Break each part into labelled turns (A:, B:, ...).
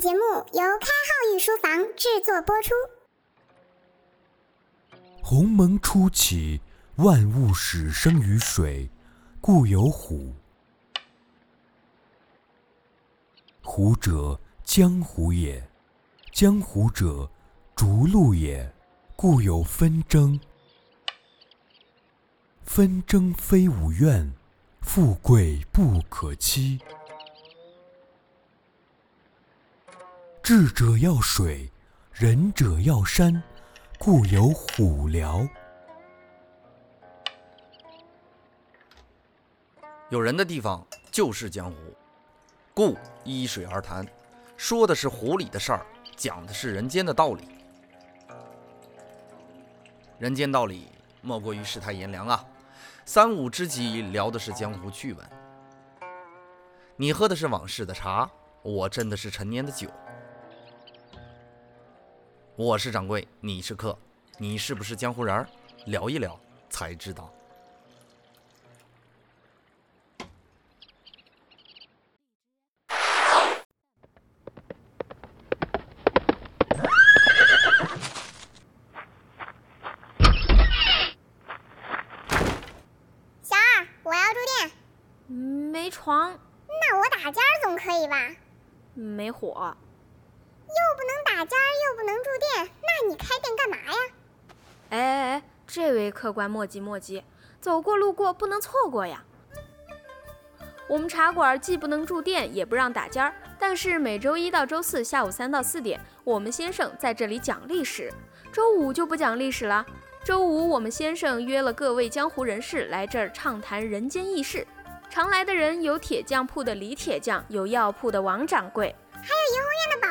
A: 节目由开号御书房制作播出。
B: 鸿蒙初起，万物始生于水，故有虎。虎者，江湖也；江湖者，逐鹿也，故有纷争。纷争非吾愿，富贵不可欺。智者要水，仁者要山，故有虎聊。
C: 有人的地方就是江湖，故依水而谈，说的是湖里的事儿，讲的是人间的道理。人间道理莫过于世态炎凉啊！三五知己聊的是江湖趣闻，你喝的是往事的茶，我斟的是陈年的酒。我是掌柜，你是客，你是不是江湖人儿？聊一聊才知道。
A: 小二，我要住店。
D: 没床，
A: 那我打尖儿总可以吧？
D: 没火，
A: 又不能打尖儿，又不能住店，那你开店干嘛呀？
D: 哎哎哎，这位客官莫急莫急，走过路过不能错过呀。我们茶馆既不能住店，也不让打尖儿，但是每周一到周四下午三到四点，我们先生在这里讲历史。周五就不讲历史了。周五我们先生约了各位江湖人士来这儿畅谈人间轶事。常来的人有铁匠铺的李铁匠，有药铺的王掌柜，
A: 还有怡红院的宝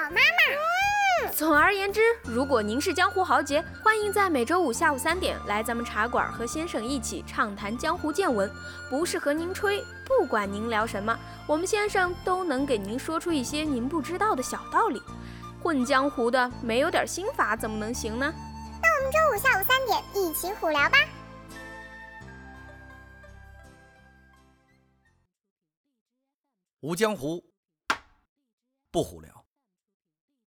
A: 妈妈。
D: 总而言之，如果您是江湖豪杰，欢迎在每周五下午三点来咱们茶馆和先生一起畅谈江湖见闻。不是和您吹，不管您聊什么，我们先生都能给您说出一些您不知道的小道理。混江湖的没有点心法怎么能行呢？
A: 那我们周五下午三点一起虎聊吧。
C: 无江湖，不胡聊。